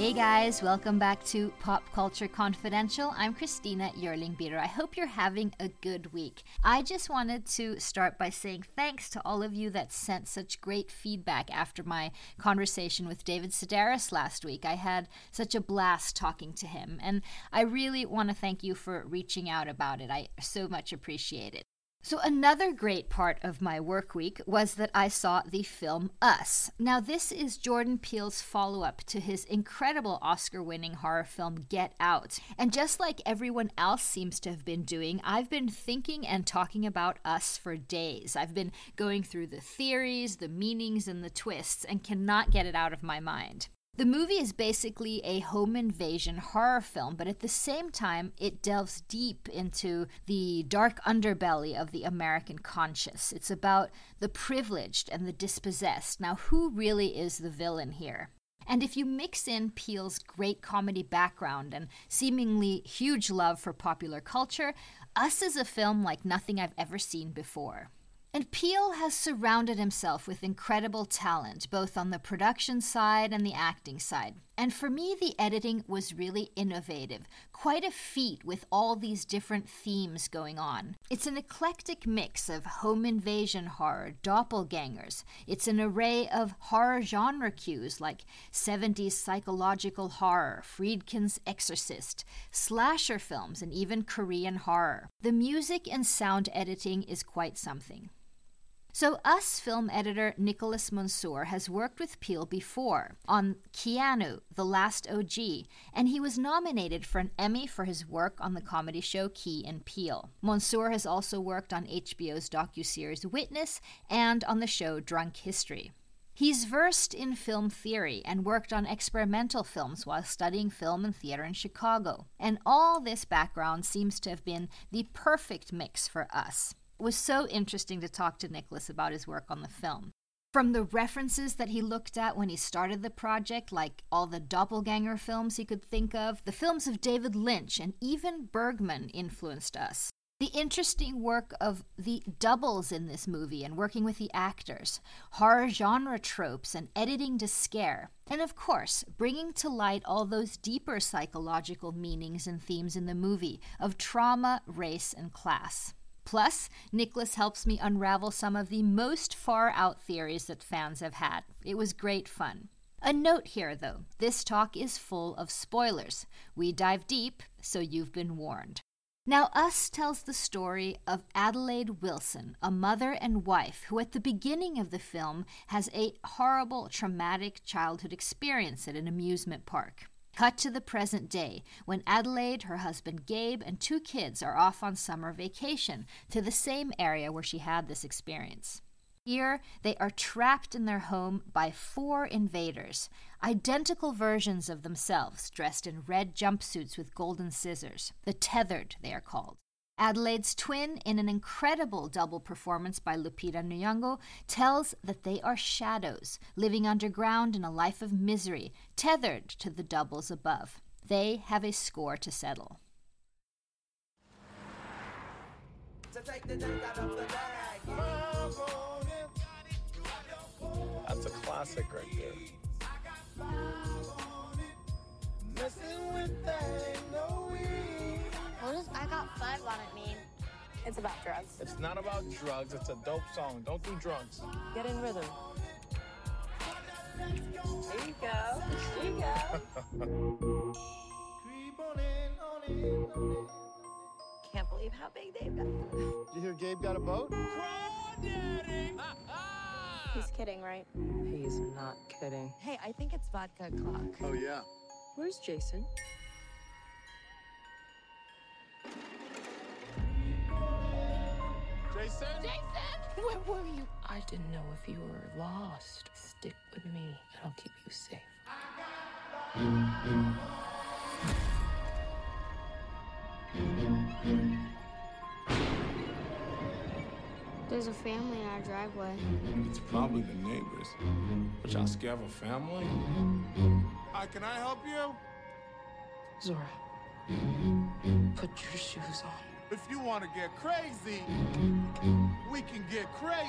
Hey guys, welcome back to Pop Culture Confidential. I'm Christina Yerling Beater. I hope you're having a good week. I just wanted to start by saying thanks to all of you that sent such great feedback after my conversation with David Sedaris last week. I had such a blast talking to him, and I really want to thank you for reaching out about it. I so much appreciate it. So, another great part of my work week was that I saw the film Us. Now, this is Jordan Peele's follow up to his incredible Oscar winning horror film Get Out. And just like everyone else seems to have been doing, I've been thinking and talking about Us for days. I've been going through the theories, the meanings, and the twists, and cannot get it out of my mind. The movie is basically a home invasion horror film, but at the same time, it delves deep into the dark underbelly of the American conscious. It's about the privileged and the dispossessed. Now, who really is the villain here? And if you mix in Peele's great comedy background and seemingly huge love for popular culture, Us is a film like nothing I've ever seen before. And Peele has surrounded himself with incredible talent, both on the production side and the acting side. And for me, the editing was really innovative, quite a feat with all these different themes going on. It's an eclectic mix of home invasion horror, doppelgangers. It's an array of horror genre cues like 70s psychological horror, Friedkin's Exorcist, slasher films, and even Korean horror. The music and sound editing is quite something. So, us film editor Nicholas Monsour has worked with Peele before on Keanu, The Last OG, and he was nominated for an Emmy for his work on the comedy show Key and Peele. Monsour has also worked on HBO's docuseries Witness and on the show Drunk History. He's versed in film theory and worked on experimental films while studying film and theater in Chicago. And all this background seems to have been the perfect mix for us. It was so interesting to talk to Nicholas about his work on the film. From the references that he looked at when he started the project, like all the doppelganger films he could think of, the films of David Lynch, and even Bergman influenced us. The interesting work of the doubles in this movie and working with the actors, horror genre tropes and editing to scare, and of course, bringing to light all those deeper psychological meanings and themes in the movie of trauma, race, and class. Plus, Nicholas helps me unravel some of the most far out theories that fans have had. It was great fun. A note here, though this talk is full of spoilers. We dive deep, so you've been warned. Now, Us tells the story of Adelaide Wilson, a mother and wife who, at the beginning of the film, has a horrible, traumatic childhood experience at an amusement park. Cut to the present day, when Adelaide, her husband Gabe, and two kids are off on summer vacation to the same area where she had this experience. Here, they are trapped in their home by four invaders, identical versions of themselves, dressed in red jumpsuits with golden scissors. The Tethered, they are called. Adelaide's twin, in an incredible double performance by Lupita Nyong'o, tells that they are shadows, living underground in a life of misery, tethered to the doubles above. They have a score to settle. That's a classic right there. What does I got five on it mean? It's about drugs. It's not about drugs. It's a dope song. Don't do drugs. Get in rhythm. There you go. There you go. Can't believe how big Dave got. Did you hear Gabe got a boat? He's kidding, right? He's not kidding. Hey, I think it's vodka clock. Oh, yeah. Where's Jason? Jason? Jason! Where were you? I didn't know if you were lost. Stick with me, and I'll keep you safe. There's a family in our driveway. It's probably the neighbors. But y'all scared of a family? Hi, can I help you? Zora, Put your shoes on. If you want to get crazy, we can get crazy.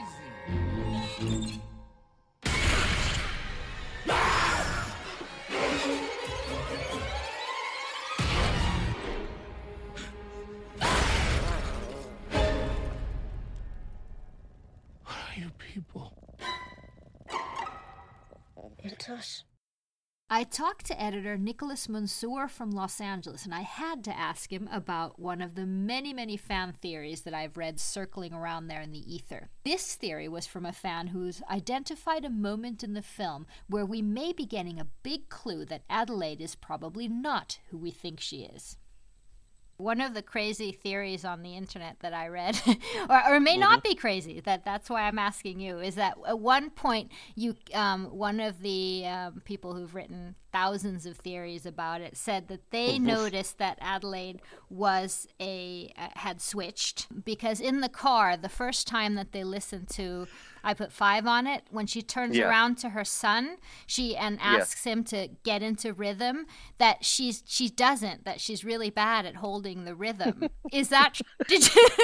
What are you people? It's us. I talked to editor Nicholas Monsour from Los Angeles, and I had to ask him about one of the many, many fan theories that I've read circling around there in the ether. This theory was from a fan who's identified a moment in the film where we may be getting a big clue that Adelaide is probably not who we think she is. One of the crazy theories on the internet that I read, or, or may not be crazy, that that's why I'm asking you, is that at one point you, um, one of the um, people who've written thousands of theories about it said that they noticed that Adelaide was a uh, had switched because in the car the first time that they listened to I put five on it. When she turns Yeah. around to her son, she and asks him to get into rhythm. That she's she doesn't. That she's really bad at holding the rhythm. Is that did you?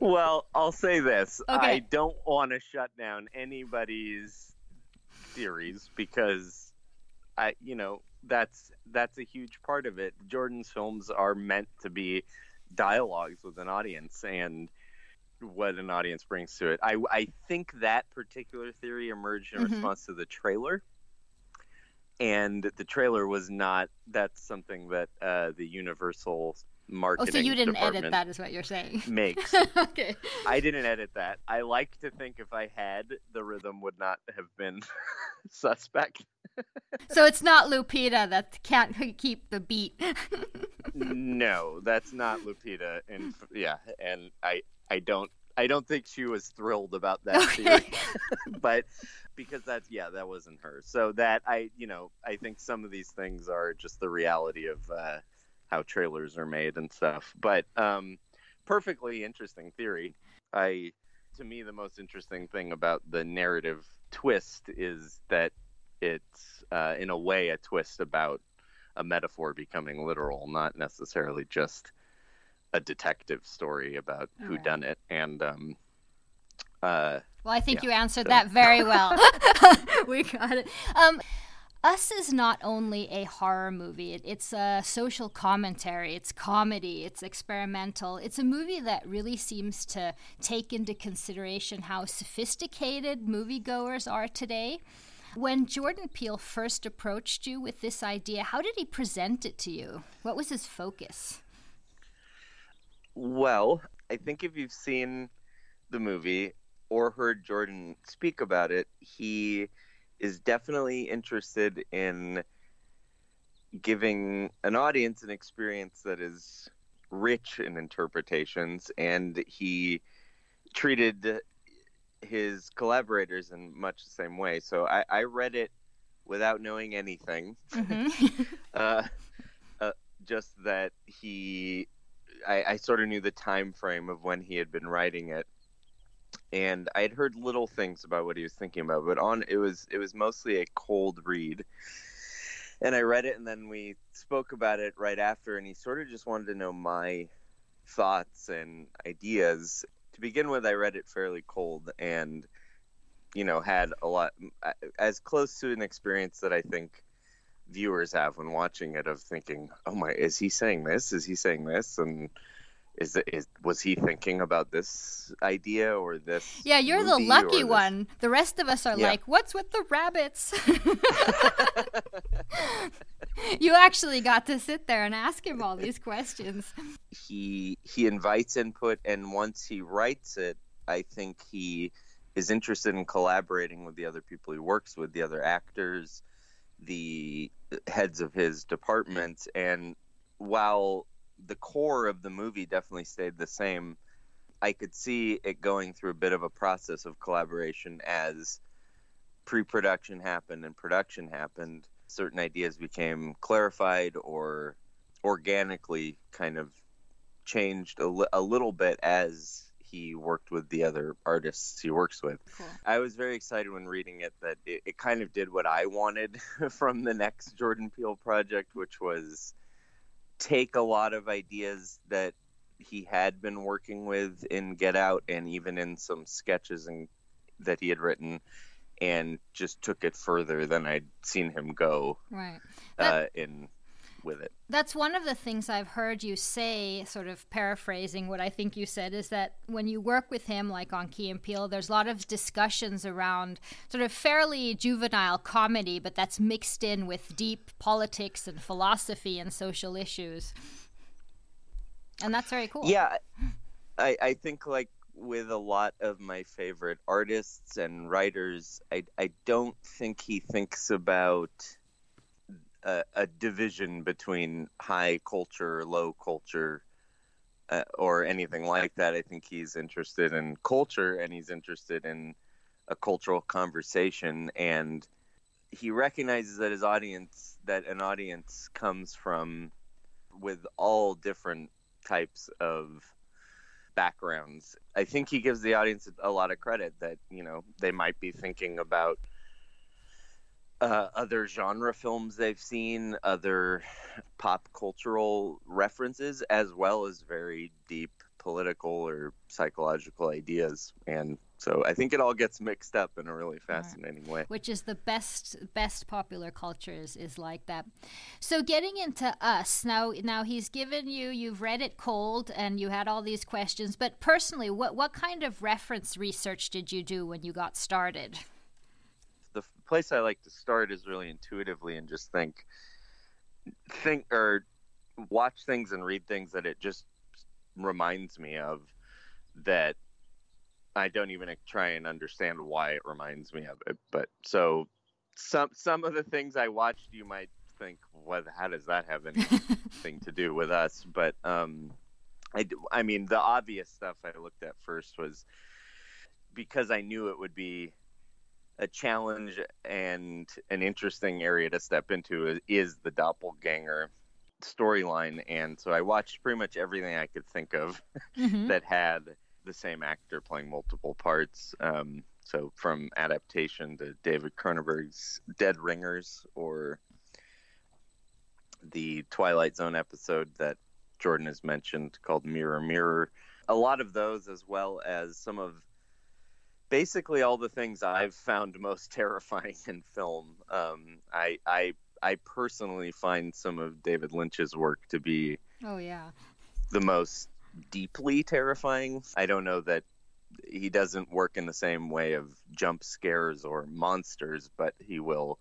Well, I'll say this. Okay. I don't want to shut down anybody's theories because I, you know, that's that's a huge part of it. Jordan's films are meant to be dialogues with an audience and what an audience brings to it. I I think that particular theory emerged in Mhm. response to the trailer. And the trailer was not that's something that uh, the Universal marketing. oh, so you didn't edit that, is what you're saying? makes. okay. I didn't edit that. I like to think if I had, the rhythm would not have been suspect. So it's not Lupita that can't keep the beat. no, that's not Lupita, and yeah, and I, I don't, I don't think she was thrilled about that Okay. theory, but because that's yeah, that wasn't her. So that I, you know, I think some of these things are just the reality of uh, how trailers are made and stuff. But um, perfectly interesting theory. I, to me, the most interesting thing about the narrative twist is that it's uh, in a way a twist about a metaphor becoming literal, not necessarily just a detective story about who Right. done it. And um, uh, Well, I think Yeah, you answered so- that very well. we got it. Um, us is not only a horror movie, it, it's a social commentary, it's comedy, it's experimental. It's a movie that really seems to take into consideration how sophisticated moviegoers are today. When Jordan Peele first approached you with this idea, how did he present it to you? What was his focus? Well, I think if you've seen the movie or heard Jordan speak about it, he is definitely interested in giving an audience an experience that is rich in interpretations, and he treated his collaborators in much the same way. So I, I read it without knowing anything Mhm. uh, uh, just that he I, I sort of knew the time frame of when he had been writing it. And i had heard little things about what he was thinking about but on it was it was mostly a cold read. And i read it and then we spoke about it right after and he sort of just wanted to know my thoughts and ideas. To begin with i read it fairly cold and you know had a lot as close to an experience that i think viewers have when watching it of thinking, "Oh my, is he saying this? Is he saying this?" and is it is was he thinking about this idea or this? Yeah, you're the lucky one. The rest of us are Yeah. like, what's with the rabbits? you actually got to sit there and ask him all these questions. He he invites input, and once he writes it, I think he is interested in collaborating with the other people he works with, the other actors, the heads of his department, and while the core of the movie definitely stayed the same, I could see it going through a bit of a process of collaboration as pre-production happened and production happened. Certain ideas became clarified or organically kind of changed a, li- a little bit as he worked with the other artists he works with. Cool. I was very excited when reading it that it, it kind of did what I wanted from the next Jordan Peele project, which was take a lot of ideas that he had been working with in Get Out and even in some sketches and that he had written and just took it further than I'd seen him go Right. uh, in with it. That's one of the things I've heard you say, sort of paraphrasing what I think you said, is that when you work with him, like on Key and Peele, there's a lot of discussions around sort of fairly juvenile comedy, but that's mixed in with deep politics and philosophy and social issues. And that's very cool. Yeah, I, I think like with a lot of my favorite artists and writers, I, I don't think he thinks about a, a division between high culture, low culture, uh, or anything like that. I think he's interested in culture and he's interested in a cultural conversation and he recognizes that his audience that an audience comes from with all different types of backgrounds. I think he gives the audience a lot of credit that, you know, they might be thinking about uh, other genre films they've seen, other pop cultural references, as well as very deep political or psychological ideas. And so I think it all gets mixed up in a really fascinating way. Which is the best best popular cultures is like that. So getting into us now now he's given you you've read it cold and you had all these questions, but personally what what kind of reference research did you do when you got started? Place I like to start is really intuitively and just think think or watch things and read things that it just reminds me of that I don't even try and understand why it reminds me of it. But so some some of the things I watched, you might think, what? How does that have anything to do with us? But um, I I mean, the obvious stuff I looked at first was because I knew it would be a challenge and an interesting area to step into is the doppelganger storyline and so i watched pretty much everything i could think of mm-hmm. that had the same actor playing multiple parts. Um, so from adaptation to David Cronenberg's Dead Ringers or the Twilight Zone episode that Jordan has mentioned called Mirror Mirror. A lot of those, as well as some of basically all the things I've found most terrifying in film. Um, I, I I personally find some of David Lynch's work to be oh yeah the most deeply terrifying. I don't know that he doesn't work in the same way of jump scares or monsters, but he will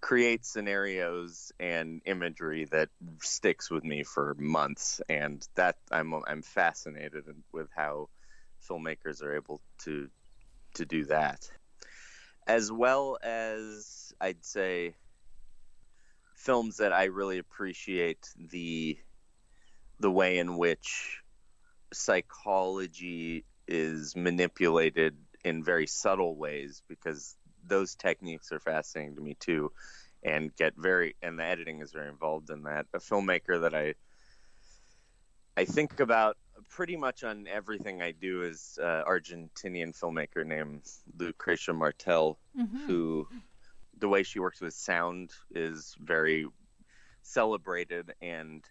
create scenarios and imagery that sticks with me for months and that I'm I'm fascinated with how filmmakers are able to to do that. As well as I'd say films that I really appreciate the the way in which psychology is manipulated in very subtle ways because those techniques are fascinating to me too and get very and the editing is very involved in that. A filmmaker that i i think about pretty much on everything i do is uh, argentinian filmmaker named lucrecia martel mm-hmm. who the way she works with sound is very celebrated and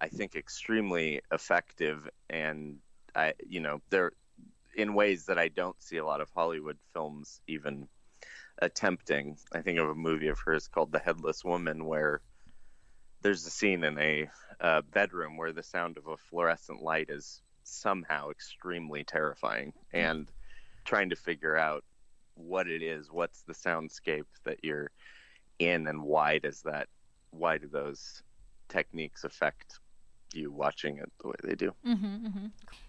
I think extremely effective and I you know they're in ways that I don't see a lot of Hollywood films even attempting. I think of a movie of hers called The Headless Woman where there's a scene in a uh, bedroom where the sound of a fluorescent light is somehow extremely terrifying and trying to figure out what it is, what's the soundscape that you're in and why does that why do those techniques affect you watching it the way they do. Mm-hmm, mm-hmm.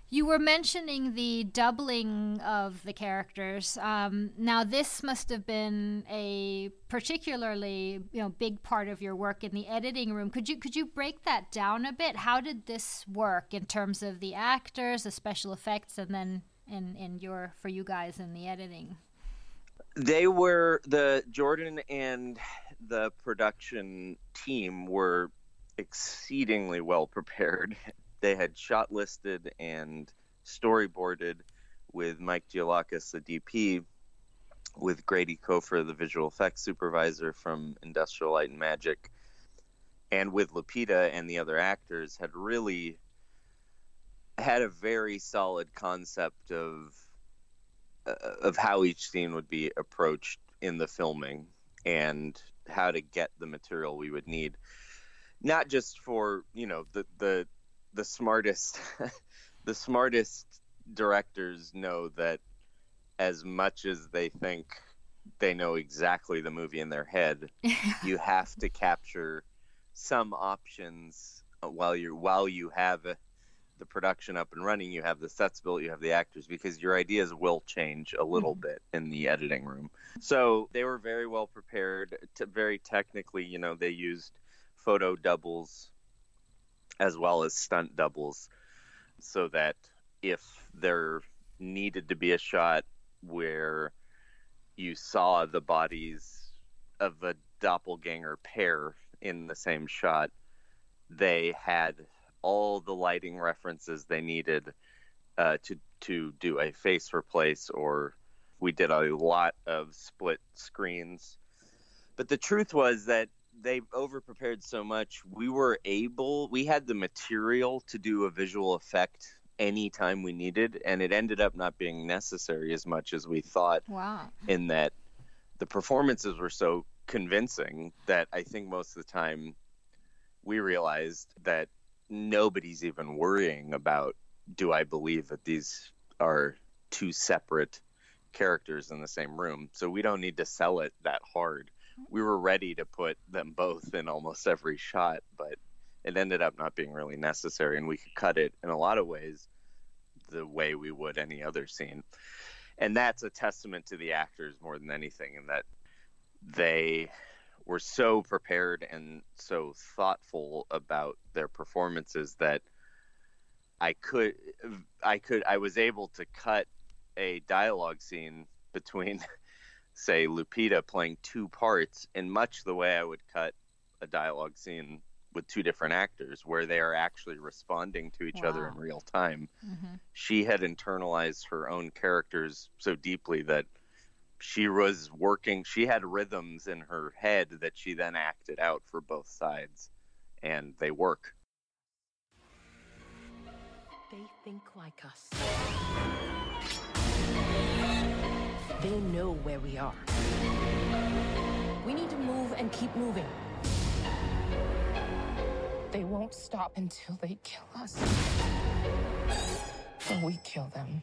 You were mentioning the doubling of the characters. Um, now, this must have been a particularly you know big part of your work in the editing room. Could you could you break that down a bit? How did this work in terms of the actors, the special effects, and then in in your for you guys in the editing? They were the Jordan and the production team were exceedingly well prepared. They had shot listed and storyboarded with Mike Gioulakis, the DP, with Grady Cofer, the visual effects supervisor from Industrial Light and Magic, and with Lupita and the other actors, had really had a very solid concept of uh, of how each scene would be approached in the filming and how to get the material we would need not just for you know the the the smartest the smartest directors know that as much as they think they know exactly the movie in their head you have to capture some options while you while you have the production up and running you have the sets built you have the actors because your ideas will change a little Mhm. bit in the editing room so they were very well prepared to very technically you know they used photo doubles as well as stunt doubles so that if there needed to be a shot where you saw the bodies of a doppelganger pair in the same shot they had all the lighting references they needed uh, to to do a face replace or we did a lot of split screens. But the truth was that they over prepared so much we were able we had the material to do a visual effect anytime we needed and it ended up not being necessary as much as we thought Wow. in that the performances were so convincing that I think most of the time we realized that nobody's even worrying about do I believe that these are two separate characters in the same room. So we don't need to sell it that hard. We were ready to put them both in almost every shot, but it ended up not being really necessary and we could cut it in a lot of ways the way we would any other scene. And that's a testament to the actors more than anything in that they were so prepared and so thoughtful about their performances that I could I could I was able to cut a dialogue scene between say Lupita playing two parts in much the way I would cut a dialogue scene with two different actors where they are actually responding to each other in real time. Hmm she had internalized her own characters so deeply that she was working she had rhythms in her head that she then acted out for both sides and they work. They think like us. They know where we are. We need to move and keep moving. They won't stop until they kill us. Or we kill them.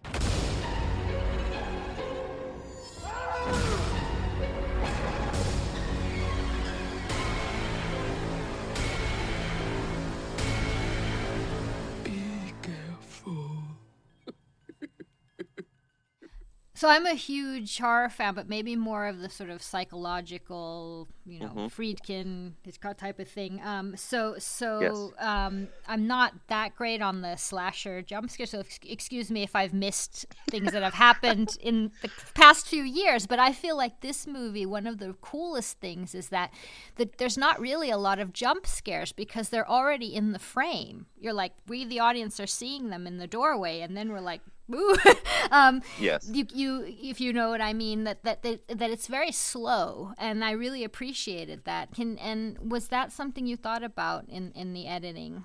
So I'm a huge horror fan, but maybe more of the sort of psychological, you know, Mhm. Friedkin Hitchcock type of thing. Um, so so Yes. um, I'm not that great on the slasher jump scare. So ex- excuse me if I've missed things that have happened in the past few years. But I feel like this movie, one of the coolest things is that that there's not really a lot of jump scares because they're already in the frame. You're like we, the audience, are seeing them in the doorway, and then we're like. Um, yes. you, you if you know what I mean that, that that that it's very slow and I really appreciated that. Can and was that something you thought about in in the editing?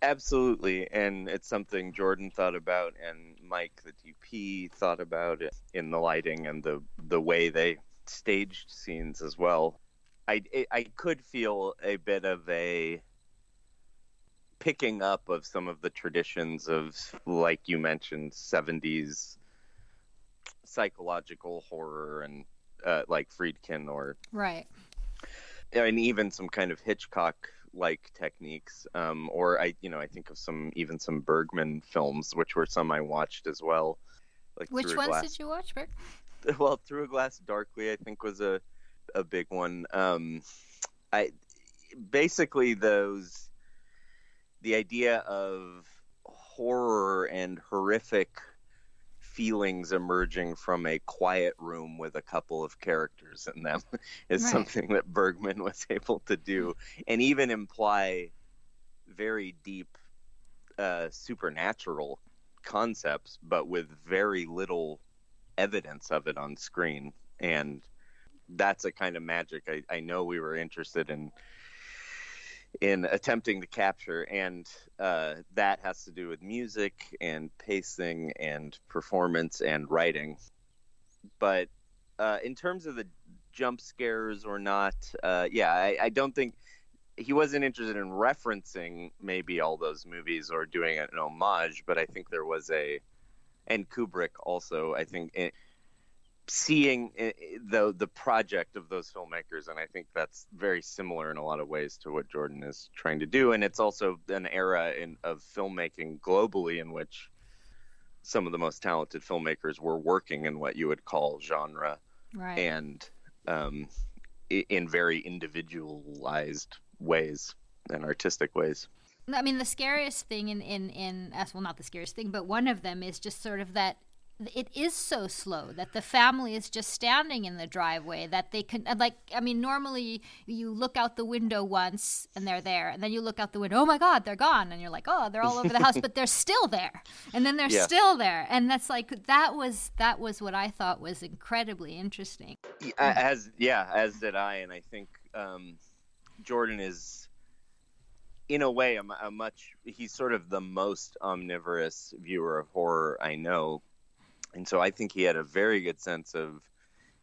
Absolutely and it's something jordan thought about and mike the dp thought about it in the lighting and the the way they staged scenes as well. I i could feel a bit of a picking up of some of the traditions of like you mentioned 70s psychological horror and uh, like friedkin or right and even some kind of hitchcock like techniques um, or i you know i think of some even some bergman films which were some i watched as well like which ones Glass- did you watch Rick? well through a glass darkly i think was a a big one um i basically those the idea of horror and horrific feelings emerging from a quiet room with a couple of characters in them is Right. something that Bergman was able to do and even imply very deep uh, supernatural concepts but with very little evidence of it on screen and that's a kind of magic I, I know we were interested in in attempting to capture and uh, that has to do with music and pacing and performance and writing. But uh, in terms of the jump scares or not uh, yeah I, I don't think he wasn't interested in referencing maybe all those movies or doing an homage, but I think there was a, and Kubrick also, I think, it, seeing the the project of those filmmakers, and I think that's very similar in a lot of ways to what Jordan is trying to do, and it's also an era in of filmmaking globally in which some of the most talented filmmakers were working in what you would call genre, right. and um, in very individualized ways and artistic ways. I mean, the scariest thing in in in well, not the scariest thing, but one of them is just sort of that it is so slow that the family is just standing in the driveway that they can like i mean normally you look out the window once and they're there and then you look out the window oh my god they're gone and you're like oh they're all over the house but they're still there and then they're yeah. still there and that's like that was that was what i thought was incredibly interesting as yeah as did i and i think um, jordan is in a way a, a much he's sort of the most omnivorous viewer of horror i know and so I think he had a very good sense of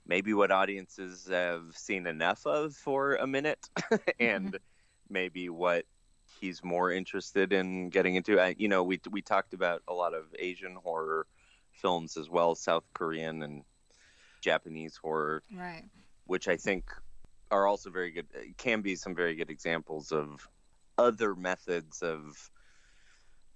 maybe what audiences have seen enough of for a minute and mm-hmm. maybe what he's more interested in getting into. I, you know, we we talked about a lot of Asian horror films as well, South Korean and Japanese horror, right? Which I think are also very good. Can be some very good examples of other methods of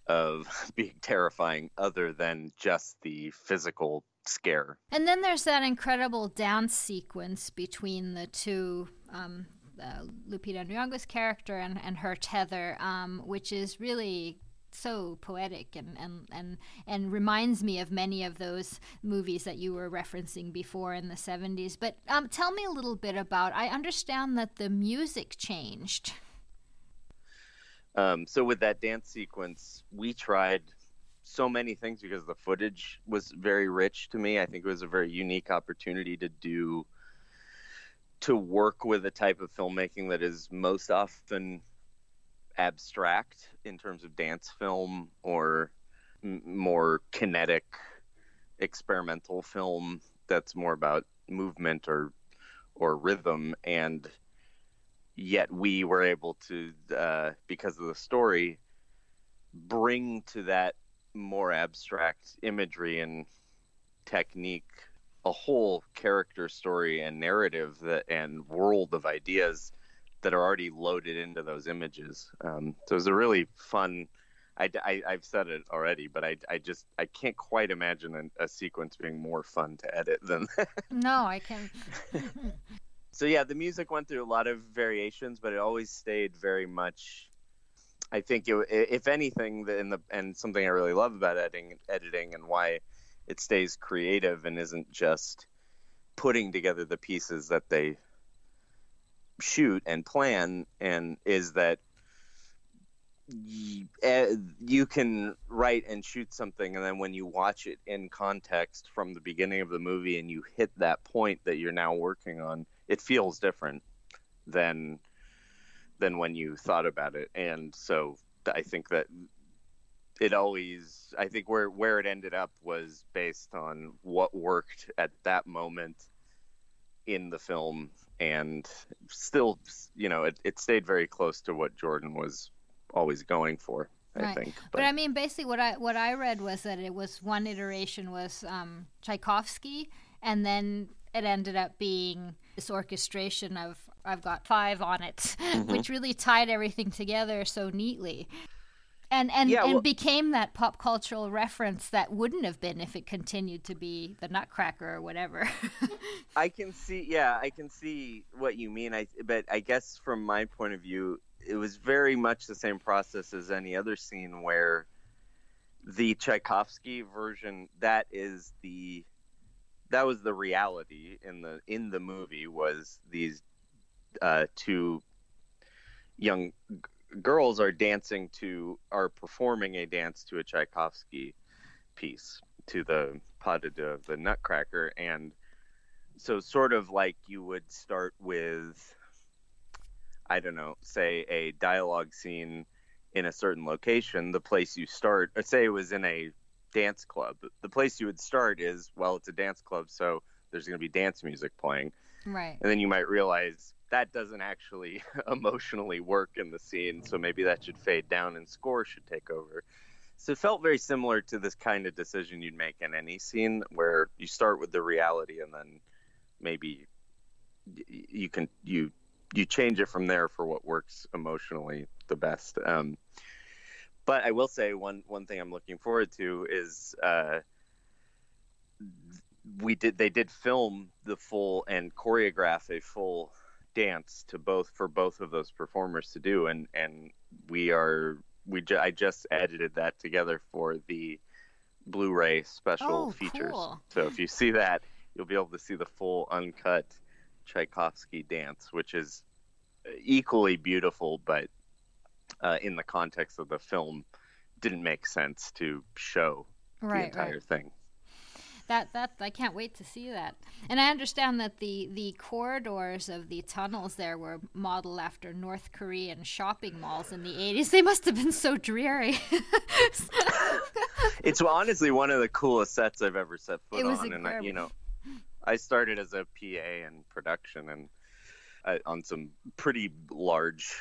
of being terrifying other than just the physical scare. And then there's that incredible dance sequence between the two. Um, uh, Lupita Nyong'o's character and, and her tether, um, which is really so poetic and, and, and, and reminds me of many of those movies that you were referencing before in the 70s. But um, tell me a little bit about, I understand that the music changed. Um, so with that dance sequence, we tried so many things because the footage was very rich to me. I think it was a very unique opportunity to do to work with a type of filmmaking that is most often abstract in terms of dance film or m- more kinetic experimental film that's more about movement or or rhythm and yet we were able to, uh, because of the story, bring to that more abstract imagery and technique a whole character story and narrative that and world of ideas that are already loaded into those images. Um, so it was a really fun. I, I, have said it already, but I, I just I can't quite imagine a, a sequence being more fun to edit than. that. no, I can. so yeah, the music went through a lot of variations, but it always stayed very much. I think it, if anything, in the and something I really love about editing, editing, and why it stays creative and isn't just putting together the pieces that they shoot and plan, and is that eh, you can write and shoot something and then when you watch it in context from the beginning of the movie and you hit that point that you're now working on it feels different than than when you thought about it and so i think that it always i think where where it ended up was based on what worked at that moment in the film and still you know it, it stayed very close to what jordan was always going for I right. think. But, but, I mean, basically, what I what I read was that it was one iteration was um, Tchaikovsky, and then it ended up being this orchestration of I've got five on it, mm-hmm. which really tied everything together so neatly. And and, yeah, and well, became that pop cultural reference that wouldn't have been if it continued to be the Nutcracker or whatever. I can see, yeah, I can see what you mean. I but I guess from my point of view, it was very much the same process as any other scene where the Tchaikovsky version that is the that was the reality in the in the movie was these uh, two young g- girls are dancing to are performing a dance to a Tchaikovsky piece to the pas de deux, the Nutcracker, and so sort of like you would start with I don't know, say a dialogue scene in a certain location, the place you start, say it was in a dance club. The place you would start is well, it's a dance club, so there's going to be dance music playing. Right. and then you might realize that doesn't actually emotionally work in the scene so maybe that should fade down and score should take over so it felt very similar to this kind of decision you'd make in any scene where you start with the reality and then maybe you can you you change it from there for what works emotionally the best um, but i will say one one thing i'm looking forward to is uh, we did they did film the full and choreograph a full dance to both for both of those performers to do and and we are we ju- I just edited that together for the Blu-ray special Oh, features. cool. So if you see that, you'll be able to see the full uncut Tchaikovsky dance, which is equally beautiful, but uh, in the context of the film, didn't make sense to show the entire right. thing. That that I can't wait to see that. And I understand that the the corridors of the tunnels there were modeled after North Korean shopping malls in the 80s. They must have been so dreary. it's honestly one of the coolest sets I've ever set foot It was on, and I, you know. I started as a PA in production and uh, on some pretty large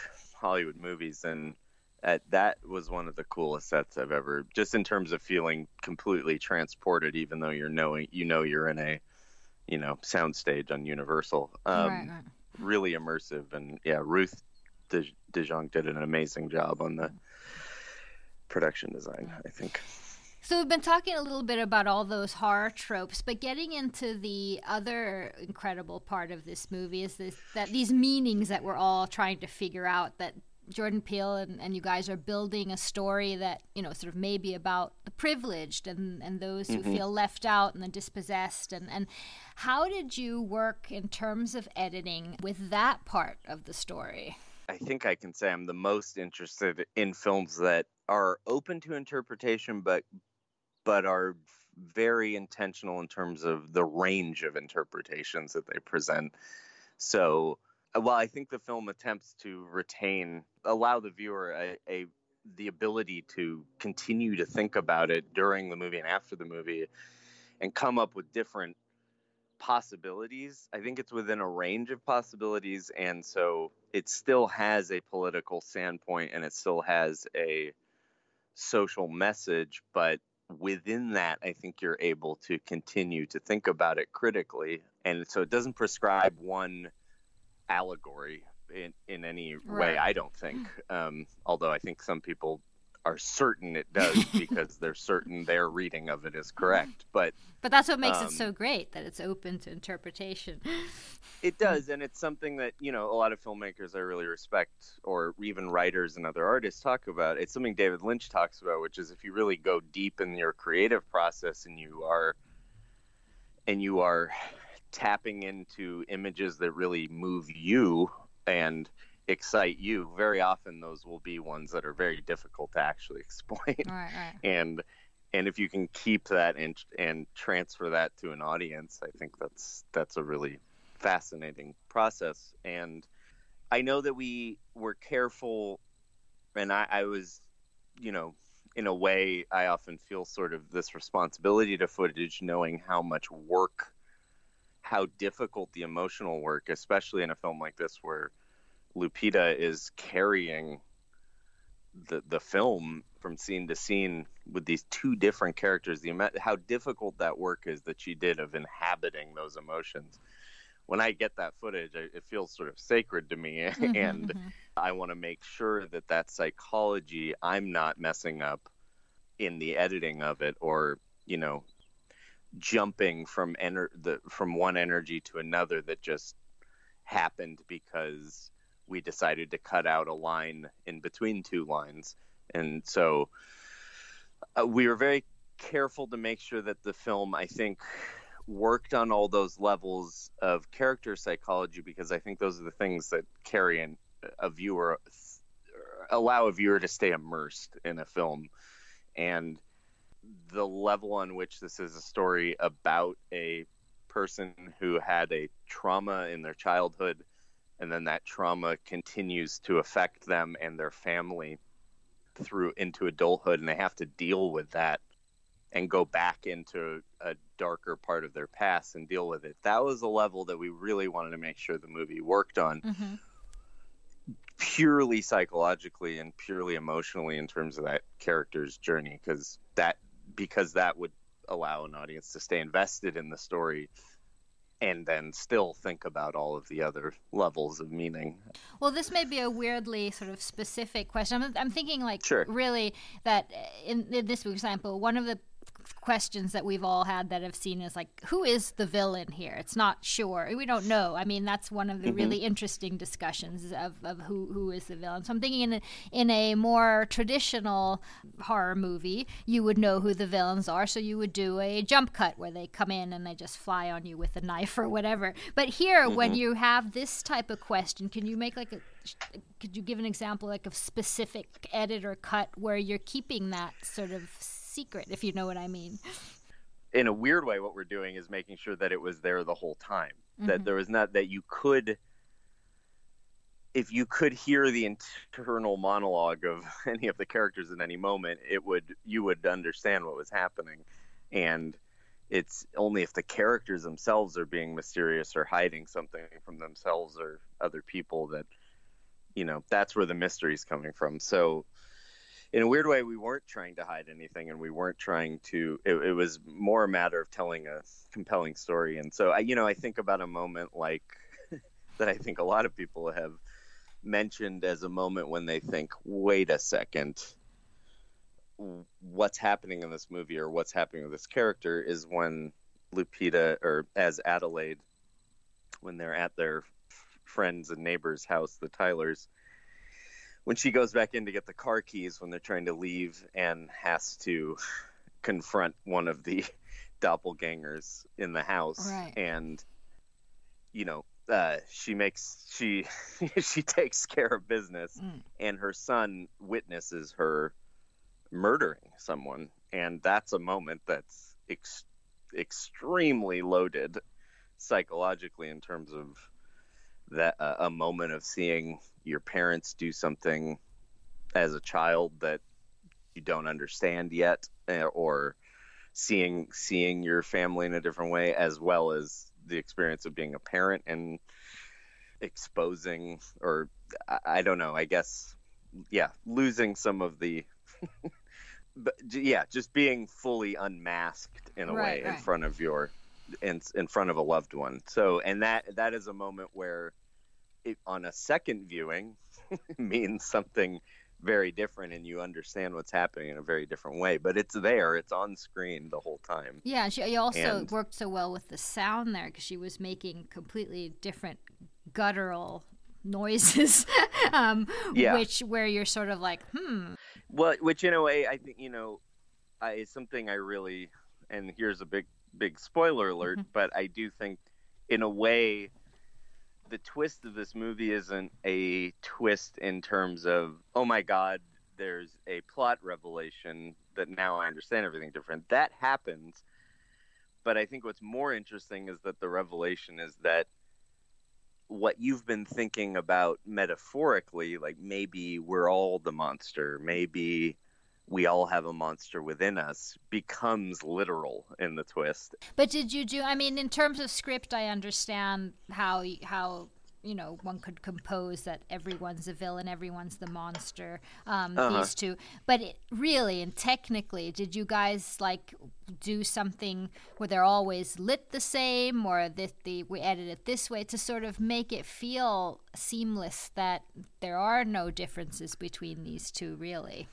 Hollywood movies, and uh, that was one of the coolest sets I've ever. Just in terms of feeling completely transported, even though you're knowing you know you're in a, you know, soundstage on Universal. Um, right, right. Really immersive, and yeah, Ruth De- DeJong did an amazing job on the production design. I think. So we've been talking a little bit about all those horror tropes, but getting into the other incredible part of this movie is this that these meanings that we're all trying to figure out that Jordan Peele and, and you guys are building a story that, you know, sort of maybe about the privileged and, and those who mm-hmm. feel left out and the dispossessed and, and how did you work in terms of editing with that part of the story? I think I can say I'm the most interested in films that are open to interpretation, but but are very intentional in terms of the range of interpretations that they present. So, uh, while I think the film attempts to retain, allow the viewer a, a the ability to continue to think about it during the movie and after the movie, and come up with different possibilities. I think it's within a range of possibilities, and so it still has a political standpoint and it still has a social message, but within that, I think you're able to continue to think about it critically. And so it doesn't prescribe one allegory in, in any way, I don't think. Um, although I think some people are certain it does because they're certain their reading of it is correct. But But that's what makes Um, it so great that it's open to interpretation. It does, and it's something that you know a lot of filmmakers I really respect, or even writers and other artists talk about. It's something David Lynch talks about, which is if you really go deep in your creative process and you are, and you are tapping into images that really move you and excite you. Very often, those will be ones that are very difficult to actually explain right, right. and and if you can keep that and and transfer that to an audience i think that's that's a really fascinating process and i know that we were careful and i, I was you know in a way i often feel sort of this responsibility to footage knowing how much work how difficult the emotional work especially in a film like this where lupita is carrying the the film from scene to scene with these two different characters. The amount how difficult that work is that she did of inhabiting those emotions. When i get that footage I, it feels sort of sacred to me mm-hmm, and mm-hmm. i want to make sure that that psychology i'm not messing up in the editing of it or you know jumping from ener- the from one energy to another that just happened because we decided to cut out a line in between two lines. And so uh, we were very careful to make sure that the film i think worked on all those levels of character psychology because i think those are the things that carry an, a viewer allow a viewer to stay immersed in a film. And the level on which this is a story about a person who had a trauma in their childhood and then that trauma continues to affect them and their family through into adulthood and they have to deal with that and go back into a darker part of their past and deal with it. That was a level that we really wanted to make sure the movie worked on. Mm-hmm. Purely psychologically and purely emotionally in terms of that character's journey because that because that would allow an audience to stay invested in the story and then still think about all of the other levels of meaning. Well, this may be a weirdly sort of specific question. I'm, I'm thinking like Sure. really that uh, in, in this example, one of the questions that we've all had that have seen is like who is the villain here? It's not sure. We don't know. I mean that's one of the mm-hmm. really interesting discussions of, of who, who is the villain. So i'm thinking in a, in a more traditional horror movie you would know who the villains are. So you would do a jump cut where they come in and they just fly on you with a knife or whatever. But here when mm-hmm. you have this type of question can you make like a could you give an example like a specific edit or cut where you're keeping that sort of secret if you know what i mean. In a weird way what we're doing is making sure that it was there the whole time. Mhm. that there was not that you could if you could hear the internal monologue of any of the characters at any moment it would you would understand what was happening. And it's only if the characters themselves are being mysterious or hiding something from themselves or other people that you know that's where the mystery is coming from. So in a weird way we weren't trying to hide anything and we weren't trying to it, it was more a matter of telling a compelling story. And so i you know i think about a moment like that i think a lot of people have mentioned as a moment when they think wait a second. What's happening in this movie or what's happening with this character? is when lupita or as adelaide when they're at their friends and neighbors house the tylers when she goes back in to get the car keys when they're trying to leave and has to confront one of the doppelgangers in the house Right. and you know uh, she makes she she takes care of business Mm. and her son witnesses her murdering someone and that's a moment that's ex- extremely loaded psychologically in terms of that uh, a moment of seeing your parents do something as a child that you don't understand yet eh, or seeing seeing your family in a different way as well as the experience of being a parent and exposing or I, I don't know i guess yeah losing some of the but yeah just being fully unmasked in a Right, way in front of your in, in front of a loved one. So and that that is a moment where it, on a second viewing means something very different and you understand what's happening in a very different way but it's there it's on screen the whole time. Yeah, she you also And- worked so well with the sound there because she was making completely different guttural noises, um, Yeah. which where you're sort of like, hmm, Well, which in a way, I think you know, I, is something I really, and here's a big, big spoiler alert, but I do think, in a way, the twist of this movie isn't a twist in terms of, oh my God, there's a plot revelation that now I understand everything different. That happens, but I think what's more interesting is that the revelation is that what you've been thinking about metaphorically, like maybe we're all the monster, maybe we all have a monster within us, becomes literal in the twist. But did you do? I mean, in terms of script, I understand how how you know one could compose that everyone's a villain, everyone's the monster. Um, Uh-huh. These two, but it, really and technically, did you guys like do something where they're always lit the same, or that the we edit it this way to sort of make it feel seamless that there are no differences between these two, really?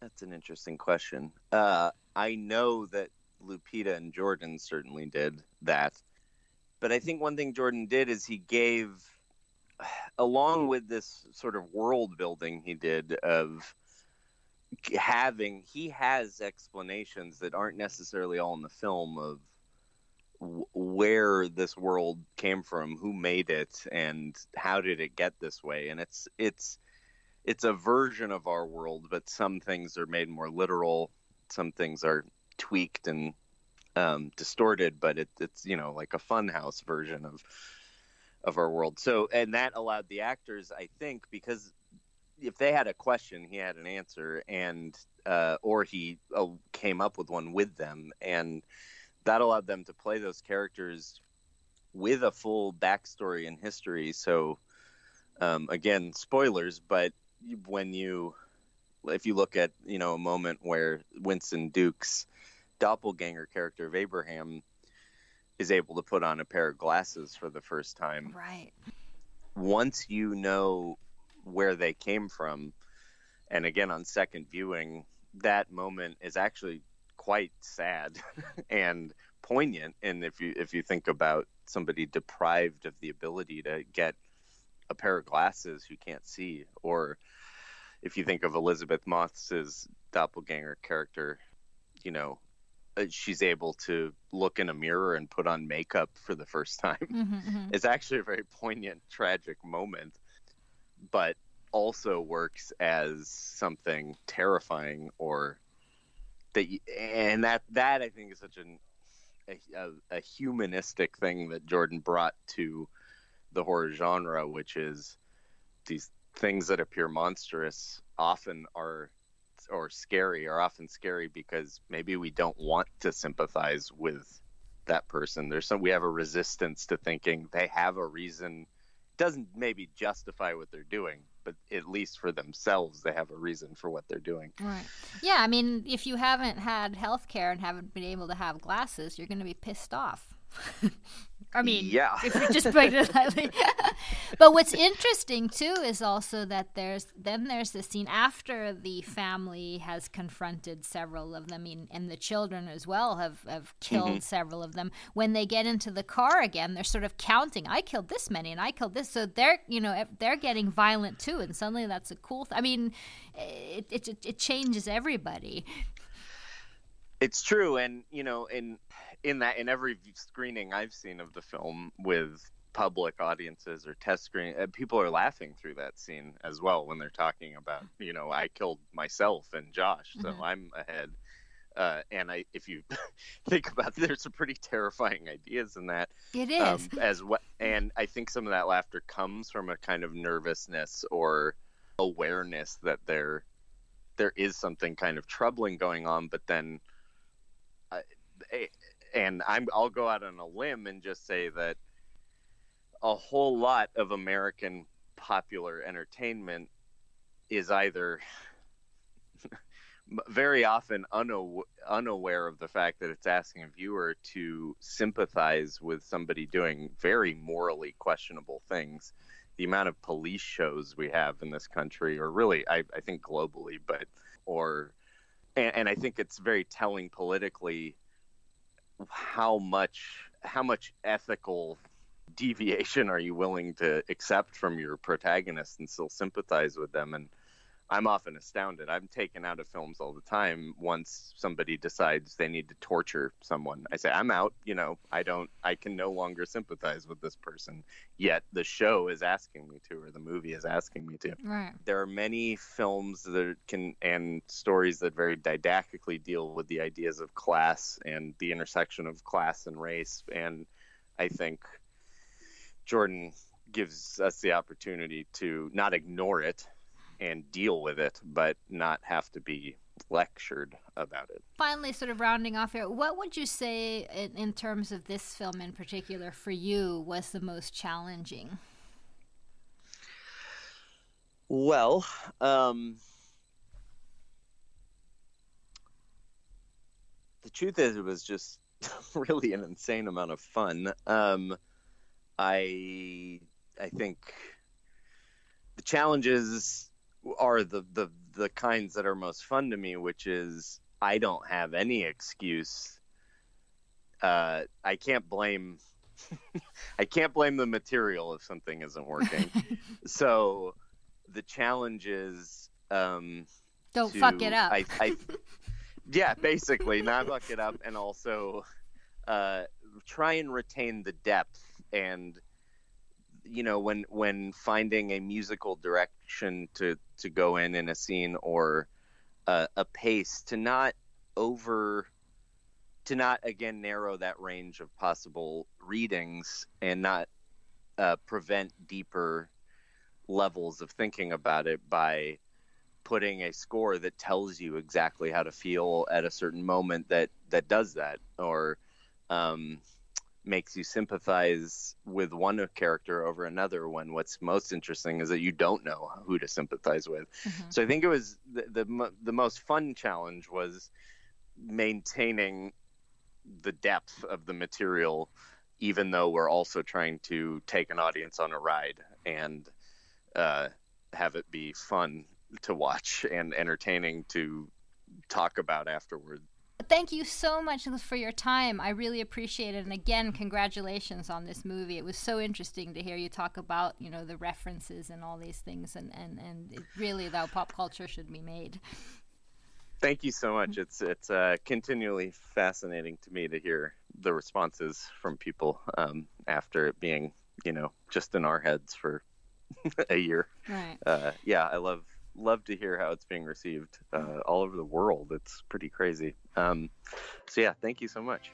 That's an interesting question. Uh, I know that Lupita and Jordan certainly did that. But I think one thing Jordan did is he gave, along with this sort of world building he did of having, he has explanations that aren't necessarily all in the film of where this world came from, who made it, and how did it get this way. And it's, it's, it's a version of our world, but some things are made more literal, some things are tweaked and um, distorted, but it, it's you know like a funhouse version of of our world. So, and that allowed the actors, I think, because if they had a question, he had an answer, and uh, or he uh, came up with one with them, and that allowed them to play those characters with a full backstory and history. So, um, again, spoilers, but when you, if you look at you know a moment where Winston Duke's doppelganger character of Abraham is able to put on a pair of glasses for the first time, Right. once you know where they came from, and again on second viewing, that moment is actually quite sad and poignant. And if you if you think about somebody deprived of the ability to get a pair of glasses who can't see, or if you think of Elisabeth Moss's doppelganger character, you know, uh, she's able to look in a mirror and put on makeup for the first time Mhm, mhm. it's actually a very poignant, tragic moment, but also works as something terrifying or that, you, and that that I think is such an a, a, a humanistic thing that Jordan brought to the horror genre, which is these things that appear monstrous often are or scary are often scary because maybe we don't want to sympathize with that person. There's some we have a resistance to thinking they have a reason. Doesn't maybe justify what they're doing, but at least for themselves, they have a reason for what they're doing. Right. Yeah, I mean, if you haven't had health care and haven't been able to have glasses, you're going to be pissed off. I mean, Yeah. if we just put it lightly. but what's interesting too is also that there's then there's the scene after the family has confronted several of them, mean, and the children as well have have killed mm-hmm. several of them. When they get into the car again, they're sort of counting. I killed this many, and I killed this. So they're you know they're getting violent too, and suddenly that's a cool. Th- I mean, it, it it it changes everybody. It's true, and you know, in in that in every screening I've seen of the film with public audiences or test screen, uh, people are laughing through that scene as well when they're talking about, you know, I killed myself and Josh, so Mhm. I'm ahead. Uh, and I, if you think about, it, there's some pretty terrifying ideas in that. It is. um, as what and i think some of that laughter comes from a kind of nervousness or awareness that there there is something kind of troubling going on but then I, eh, and i'm i'll go out on a limb and just say that a whole lot of american popular entertainment is either very often unaw- unaware of the fact that it's asking a viewer to sympathize with somebody doing very morally questionable things. The amount of police shows we have in this country, or really, I, I think globally, but or, and, and I think it's very telling politically how much how much ethical deviation are you willing to accept from your protagonist and still sympathize with them? And I'm often astounded. I'm taken out of films all the time once somebody decides they need to torture someone. I say, I'm out. You know, I don't, I can no longer sympathize with this person. Yet the show is asking me to, or the movie is asking me to. right. There are many films that can, and stories that very didactically deal with the ideas of class and the intersection of class and race. And I think Jordan gives us the opportunity to not ignore it and deal with it, but not have to be lectured about it. Finally, sort of rounding off here, what would you say in, in terms of this film in particular for you was the most challenging? Well, um, the truth is, it was just really an insane amount of fun. Um, I I think the challenges are the, the the kinds that are most fun to me, which is I don't have any excuse. Uh, I can't blame I can't blame the material if something isn't working. so the challenge is um, Don't to- fuck it up. I, I, yeah, basically, not fuck it up, and also uh, try and retain the depth and you know when when finding a musical direction to to go in in a scene or uh, a pace to not over to not again narrow that range of possible readings and not uh, prevent deeper levels of thinking about it by putting a score that tells you exactly how to feel at a certain moment that that does that or um, makes you sympathize with one character over another when what's most interesting is that you don't know who to sympathize with Mm-hmm. so i think it was the, the the most fun challenge was maintaining the depth of the material even though we're also trying to take an audience on a ride and uh, have it be fun to watch and entertaining to talk about afterward. Thank you so much for your time. I really appreciate it. And again, congratulations on this movie. It was so interesting to hear you talk about, you know, the references and all these things and, and, and it really how pop culture should be made. Thank you so much. It's it's uh, continually fascinating to me to hear the responses from people um, after it being, you know, just in our heads for a year. Right. Uh, yeah, I love love to hear how it's being received uh, all over the world. It's pretty crazy. Um, so yeah, thank you so much.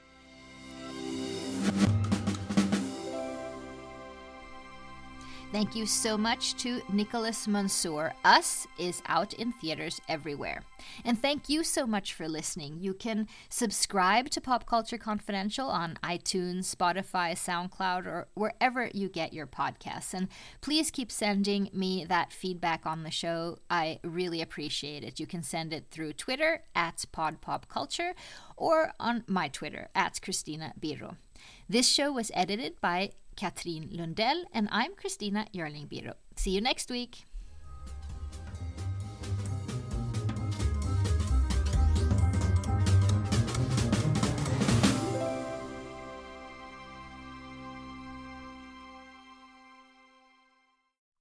Thank you so much to Nicholas Monsour. Us is out in theaters everywhere. And thank you so much for listening. You can subscribe to Pop Culture Confidential on iTunes, Spotify, SoundCloud, or wherever you get your podcasts. And please keep sending me that feedback on the show. I really appreciate it. You can send it through Twitter at PodPopCulture or on my Twitter at Christina Biro. This show was edited by Katrin Lundell, and I'm Christina Yerling Biro. See you next week.